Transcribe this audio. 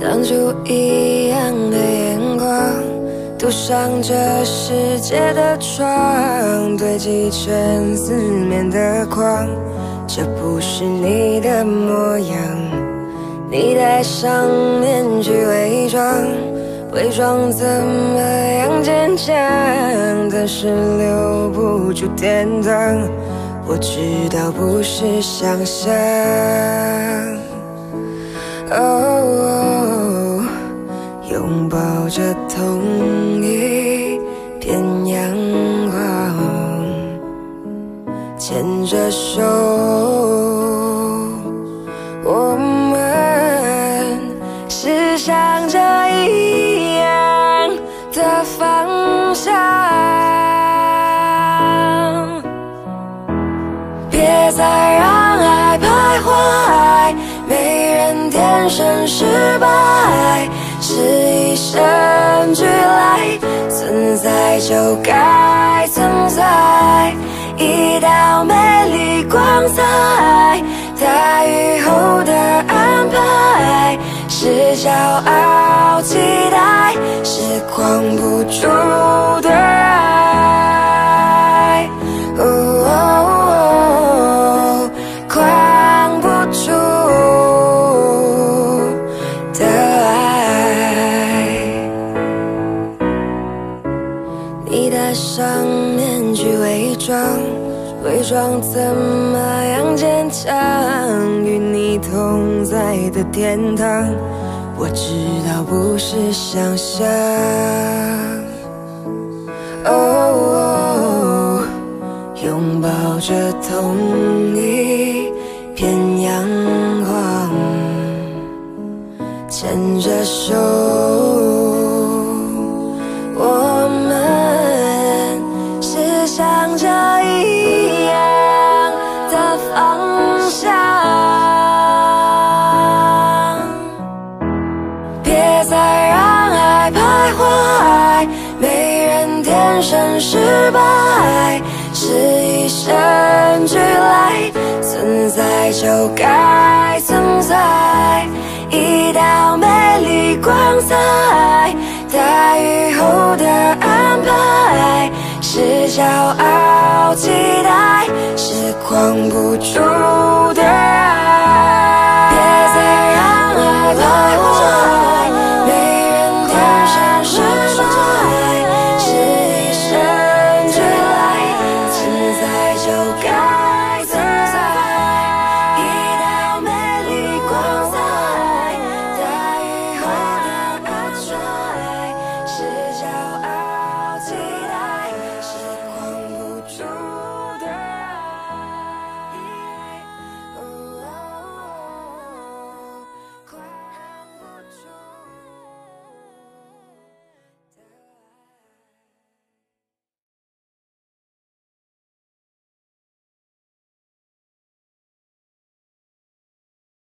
当初一样的眼光，堵上这世界的窗，堆积成四面的框。这不是你的模样，你戴上面具伪装，伪装怎么样坚强？但是留不住天堂，我知道不是想象。哦，着同一片阳光，牵着手，我们是向着一样的方向。别再让爱徘徊，没人天生失败，是一生，在就该存在。一道美丽光彩，大雨后的安排，是骄傲伪装，伪装怎么样坚强？与你同在的天堂，我知道不是想象。哦，拥抱着同一没人天生失败，是与生俱来，存在就该存在。一道美丽光彩，大雨后的安排，是骄傲期待，是光不住